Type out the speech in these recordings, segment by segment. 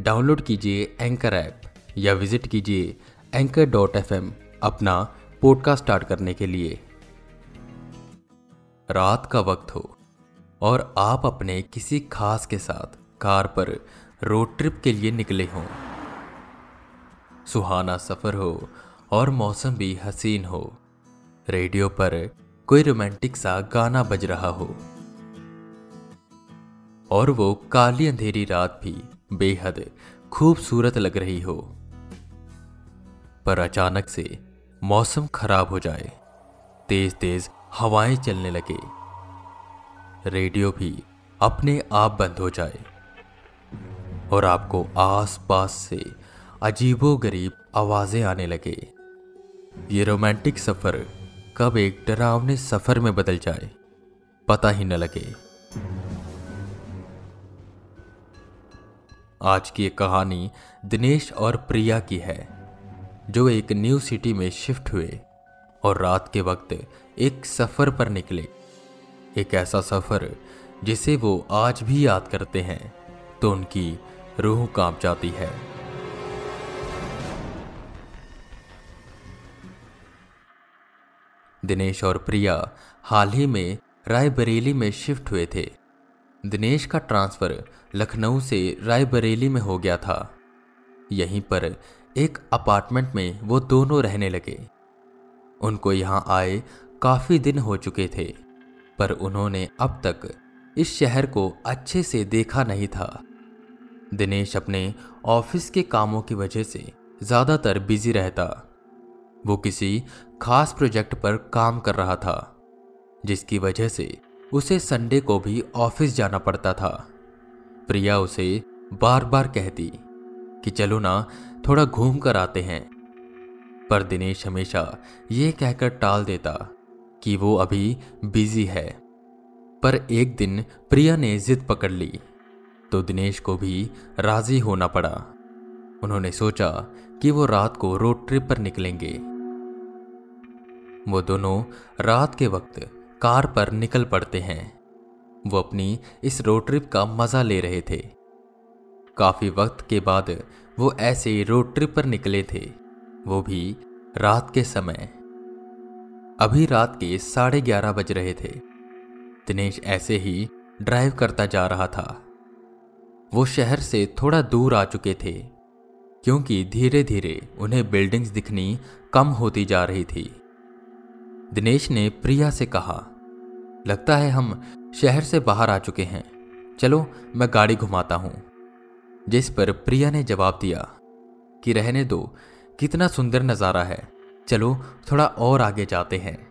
Download कीजिए anchor app या visit कीजिए एंकर डॉट एफ़ अपना पॉडकास्ट स्टार्ट करने के लिए। रात का वक्त हो और आप अपने किसी खास के साथ कार पर रोड ट्रिप के लिए निकले हों। सुहाना सफ़र हो और मौसम भी हसीन हो। रेडियो पर कोई रोमांटिक सा गाना बज रहा हो। और वो काली अंधेरी रात भी बेहद खूबसूरत लग रही हो। पर अचानक से मौसम खराब हो जाए। तेज तेज हवाएँ चलने लगे। रेडियो भी अपने आप बंद हो जाए। और आपको आस पास से अजीबो गरीब आवाज़ें आने लगे। ये रोमांटिक सफ़र कब एक डरावने सफ़र में बदल जाए, पता ही न लगे। आज की कहानी दिनेश और प्रिया की है, जो एक न्यू सिटी में शिफ्ट हुए और रात के वक्त एक सफ़र पर निकले। एक ऐसा सफ़र जिसे वो आज भी याद करते हैं तो उनकी रूह काँप जाती है। दिनेश और प्रिया हाल ही में रायबरेली में शिफ्ट हुए थे। दिनेश का ट्रांसफ़र लखनऊ से रायबरेली में हो गया था। यहीं पर एक अपार्टमेंट में वो दोनों रहने लगे। उनको यहाँ आए काफ़ी दिन हो चुके थे, पर उन्होंने अब तक इस शहर को अच्छे से देखा नहीं था। दिनेश अपने ऑफ़िस के कामों की वजह से ज़्यादातर बिज़ी रहता। वो किसी खास प्रोजेक्ट पर काम कर रहा था, जिसकी वजह से उसे संडे को भी ऑफ़िस जाना पड़ता था। प्रिया उसे बार बार कहती कि, चलो ना, थोड़ा घूम कर आते हैं। पर दिनेश हमेशा ये कहकर टाल देता कि वो अभी बिज़ी है। पर एक दिन प्रिया ने जिद पकड़ ली तो दिनेश को भी राज़ी होना पड़ा। उन्होंने सोचा कि वो रात को रोड ट्रिप पर निकलेंगे। वो दोनों रात के वक्त कार पर निकल पड़ते हैं। वो अपनी इस रोड ट्रिप का मज़ा ले रहे थे। काफ़ी वक्त के बाद वो ऐसे रोड ट्रिप पर निकले थे। वो भी रात के समय। अभी रात के साढ़े ग्यारह बज रहे थे। दिनेश ऐसे ही ड्राइव करता जा रहा था। वो शहर से थोड़ा दूर आ चुके थे, क्योंकि धीरे धीरे उन्हें बिल्डिंग्स दिखनी कम होती जा रही थी। दिनेश ने प्रिया से कहा, लगता है हम शहर से बाहर आ चुके हैं। चलो, मैं गाड़ी घुमाता हूँ। जिस पर प्रिया ने जवाब दिया कि रहने दो, कितना सुंदर नज़ारा है। चलो, थोड़ा और आगे जाते हैं।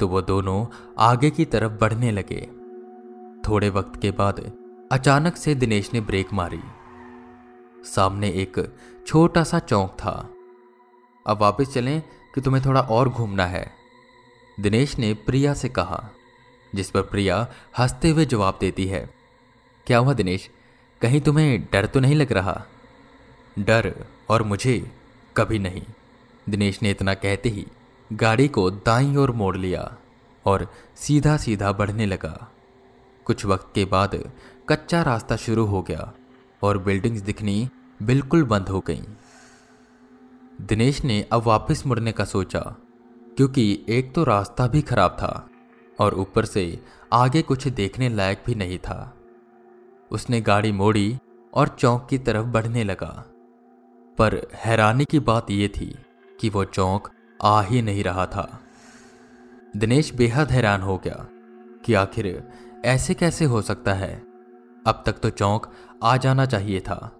तो वो दोनों आगे की तरफ़ बढ़ने लगे। थोड़े वक्त के बाद अचानक से दिनेश ने ब्रेक मारी। सामने एक छोटा सा चौक था। अब वापस चलें कि तुम्हें थोड़ा और घूमना है। दिनेश ने प्रिया से कहा, जिस पर प्रिया हँसते हुए जवाब देती है। क्या हुआ दिनेश? कहीं तुम्हें डर तो नहीं लग रहा? डर और मुझे कभी नहीं। दिनेश ने इतना कहते ही गाड़ी को दाई ओर मोड़ लिया और सीधा सीधा बढ़ने लगा। कुछ वक्त के बाद कच्चा रास्ता शुरू हो गया और बिल्डिंग्स दिखनी बिल्कुल बंद हो गईं। दिनेश ने अब वापस मुड़ने का सोचा क्योंकि एक तो रास्ता भी खराब था और ऊपर से आगे कुछ देखने लायक भी नहीं था। उसने गाड़ी मोड़ी और चौक की तरफ़ बढ़ने लगा। पर हैरानी की बात यह थी कि वो चौक आ ही नहीं रहा था। दिनेश बेहद हैरान हो गया कि आखिर ऐसे कैसे हो सकता है? अब तक तो चौक आ जाना चाहिए था।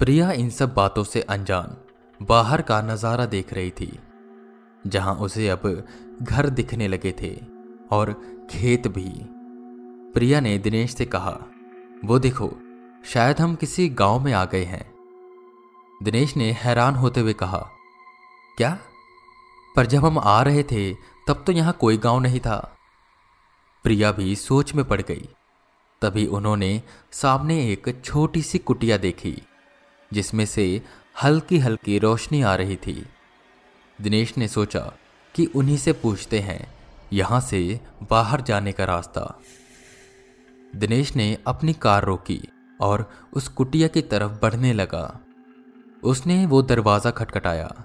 प्रिया इन सब बातों से अनजान, बाहर का नज़ारा देख रही थी। जहाँ उसे अब घर दिखने लगे थे और खेत भी। प्रिया ने दिनेश से कहा, वो देखो, शायद हम किसी गाँव में आ गए हैं। दिनेश ने हैरान होते हुए कहा, क्या? पर जब हम आ रहे थे, तब तो यहाँ कोई गाँव नहीं था। प्रिया भी सोच में पड़ गई। तभी उन्होंने सामने एक छोटी सी कुटिया देखी, जिसमें से हल्की हल्की रोशनी आ रही थी। दिनेश ने सोचा कि उन्हीं से पूछते हैं, यहाँ से बाहर जाने का रास्ता। दिनेश ने अपनी कार रोकी और उस कुटिया की तरफ़ बढ़ने लगा। उसने वो दरवाज़ा खटखटाया,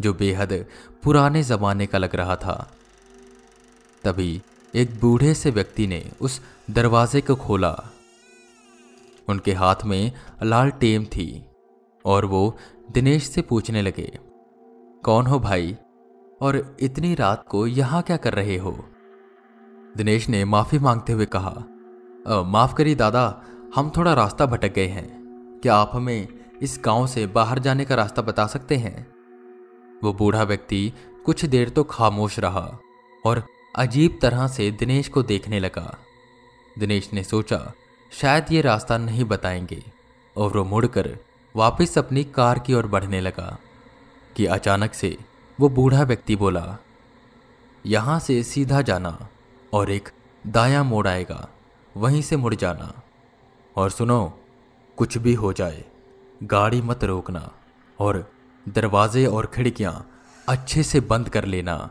जो बेहद पुराने ज़माने का लग रहा था। तभी एक बूढ़े से व्यक्ति ने उस दरवाजे को खोला। उनके हाथ में लाल टेम थी और वो दिनेश से पूछने लगे कौन हो भाई? और इतनी रात को यहाँ क्या कर रहे हो? दिनेश ने माफ़ी मांगते हुए कहा माफ़ करिए दादा, हम थोड़ा रास्ता भटक गए हैं। क्या आप हमें इस गाँव से बाहर जाने का रास्ता बता सकते हैं? वो बूढ़ा व्यक्ति कुछ देर तो खामोश रहा और अजीब तरह से दिनेश को देखने लगा। दिनेश ने सोचा, शायद ये रास्ता नहीं बताएँगे। और वो मुड़कर वापस अपनी कार की ओर बढ़ने लगा। कि अचानक से वो बूढ़ा व्यक्ति बोला, यहाँ से सीधा जाना और एक दाया मोड़ आएगा, वहीं से मुड़ जाना। और सुनो, कुछ भी हो जाए, गाड़ी मत रोकना और दरवाजे और खिड़कियाँ अच्छे से बंद कर लेना।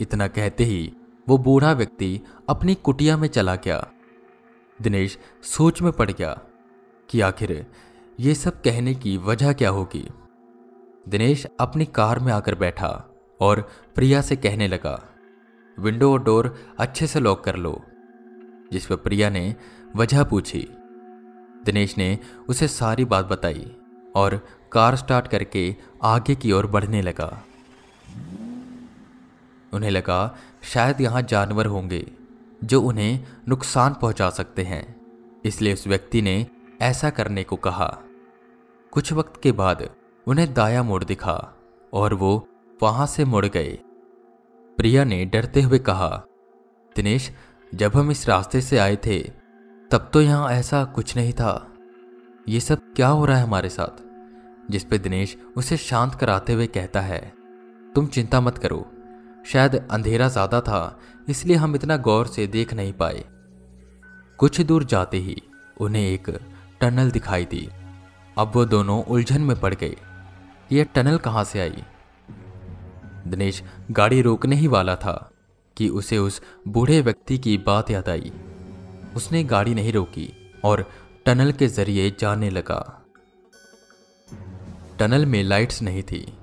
इतना कहते ही वो बूढ़ा व्यक्ति अपनी कुटिया में चला गया। दिनेश सोच में पड़ गया कि आखिर ये सब कहने की वजह क्या होगी? दिनेश अपनी कार में आकर बैठा और प्रिया से कहने लगा, विंडो और डोर अच्छे से लॉक कर लो। जिस पर प्रिया ने वजह पूछी। दिनेश ने उसे सारी बात बताई और कार स्टार्ट करके आगे की ओर बढ़ने लगा। उन्हें लगा, शायद यहाँ जानवर होंगे जो उन्हें नुकसान पहुँचा सकते हैं। इसलिए उस व्यक्ति ने ऐसा करने को कहा। कुछ वक्त के बाद उन्हें दाया मोड़ दिखा और वो वहाँ से मुड़ गए। प्रिया ने डरते हुए कहा, दिनेश, जब हम इस रास्ते से आए थे, तब तो यहाँ ऐसा कुछ नहीं था। ये सब क्या हो रहा है हमारे साथ? जिस पे दिनेश उसे शांत कराते हुए कहता है, तुम चिंता मत करो, शायद अंधेरा ज़्यादा था, इसलिए हम इतना गौर से देख नहीं पाए। कुछ दूर जाते ही उन्हें एक टनल दिखाई दी। अब वो दोनों उलझन में पड़ गए। ये टनल कहाँ से आई? दिनेश, गाड़ी रोकने ही वाला था कि उसे उस बूढ़े व्यक्ति की बात याद आई। उसने गाड़ी नहीं रोकी और टनल के ज़रिए जाने लगा। टनल में लाइट्स नहीं थी।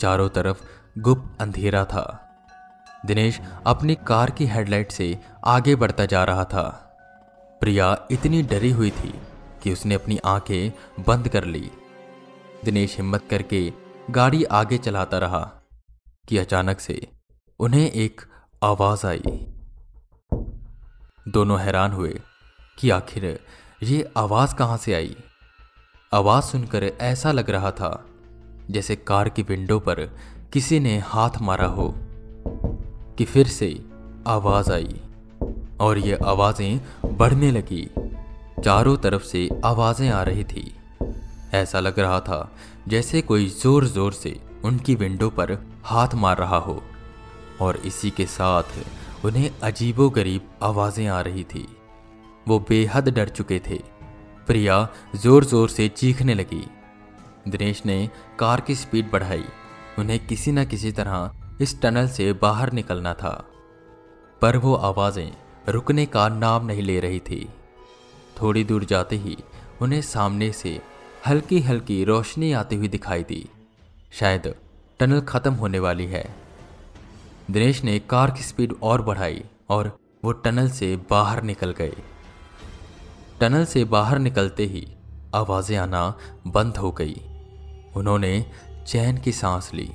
चारों तरफ़ गुप्त अंधेरा था। दिनेश अपनी कार की हेडलाइट से आगे बढ़ता जा रहा था। प्रिया इतनी डरी हुई थी कि उसने अपनी आँखें बंद कर ली। दिनेश हिम्मत करके गाड़ी आगे चलाता रहा कि अचानक से उन्हें एक आवाज़ आई। दोनों हैरान हुए कि आखिर ये आवाज़ कहाँ से आई? आवाज़ सुनकर ऐसा लग रहा था जैसे कार की विंडो पर किसी ने हाथ मारा हो कि फिर से आवाज़ आई और ये आवाज़ें बढ़ने लगी। चारों तरफ़ से आवाज़ें आ रही थी। ऐसा लग रहा था जैसे कोई ज़ोर ज़ोर से उनकी विंडो पर हाथ मार रहा हो। और इसी के साथ उन्हें अजीबो गरीब आवाज़ें आ रही थी। वो बेहद डर चुके थे। प्रिया ज़ोर ज़ोर से चीखने लगी। दिनेश ने कार की स्पीड बढ़ाई। उन्हें किसी न किसी तरह इस टनल से बाहर निकलना था। पर वो आवाज़ें रुकने का नाम नहीं ले रही थी। थोड़ी दूर जाते ही उन्हें सामने से हल्की हल्की रोशनी आती हुई दिखाई दी। शायद टनल खत्म होने वाली है। दिनेश ने कार की स्पीड और बढ़ाई और वो टनल से बाहर निकल गए। टनल से बाहर निकलते ही आवाज़ें आना बंद हो गई। उन्होंने चैन की सांस ली।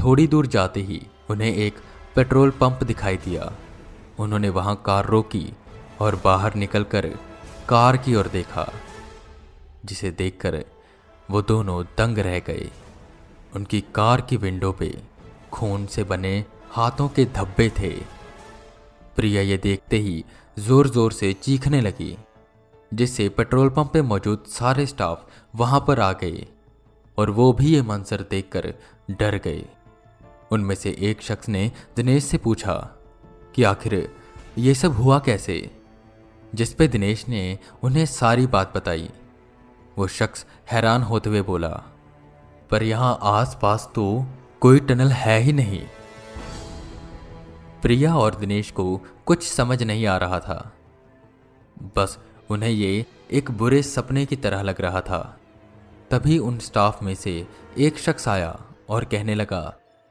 थोड़ी दूर जाते ही उन्हें एक पेट्रोल पंप दिखाई दिया। उन्होंने वहाँ कार रोकी और बाहर निकलकर कार की ओर देखा। जिसे देखकर वो दोनों दंग रह गए। उनकी कार की विंडो पे खून से बने हाथों के धब्बे थे। प्रिया ये देखते ही ज़ोर ज़ोर से चीखने लगी, जिससे पेट्रोल पंप पे मौजूद सारे स्टाफ वहाँ पर आ गए और वो भी ये मंजर देखकर डर गए। उनमें से एक शख्स ने दिनेश से पूछा कि आखिर ये सब हुआ कैसे? जिस पे दिनेश ने उन्हें सारी बात बताई। वो शख्स हैरान होते हुए बोला, पर यहाँ आसपास तो कोई टनल है ही नहीं। प्रिया और दिनेश को कुछ समझ नहीं आ रहा था। बस उन्हें ये एक बुरे सपने की तरह लग रहा था। तभी उन स्टाफ में से एक शख्स आया और कहने लगा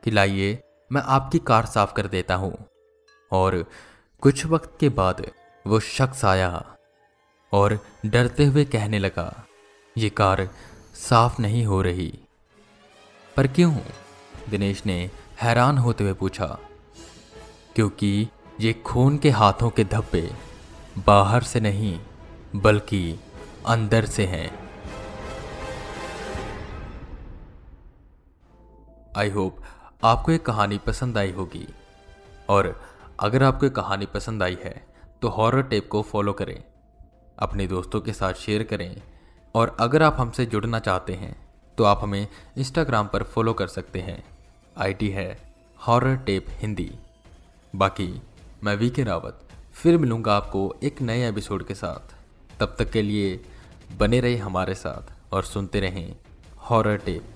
कि, लाइए, मैं आपकी कार साफ़ कर देता हूँ। और कुछ वक्त के बाद वो शख्स आया और डरते हुए कहने लगा ये कार साफ़ नहीं हो रही। पर क्यों? दिनेश ने हैरान होते हुए पूछा। क्योंकि ये खून के हाथों के धब्बे बाहर से नहीं, बल्कि अंदर से हैं। आई होप आपको एक कहानी पसंद आई होगी। और अगर आपको एक कहानी पसंद आई है तो हॉरर टेप को फॉलो करें। अपने दोस्तों के साथ शेयर करें। और अगर आप हमसे जुड़ना चाहते हैं तो आप हमें इंस्टाग्राम पर फॉलो कर सकते हैं। आईडी है हॉरर टेप हिंदी बाकी, मैं वी के रावत फिर मिलूँगा आपको एक नए एपिसोड के साथ। तब तक के लिए बने रहे हमारे साथ और सुनते रहें हॉरर टेप